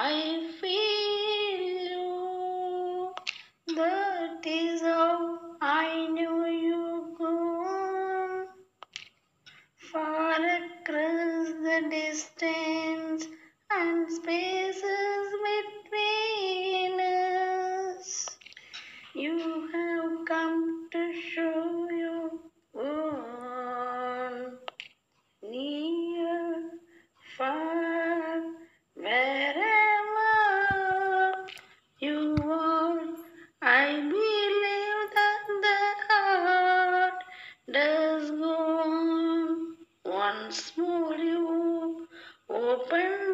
I feel you. That is how I knew you gone. Far across the distance and space. once more you open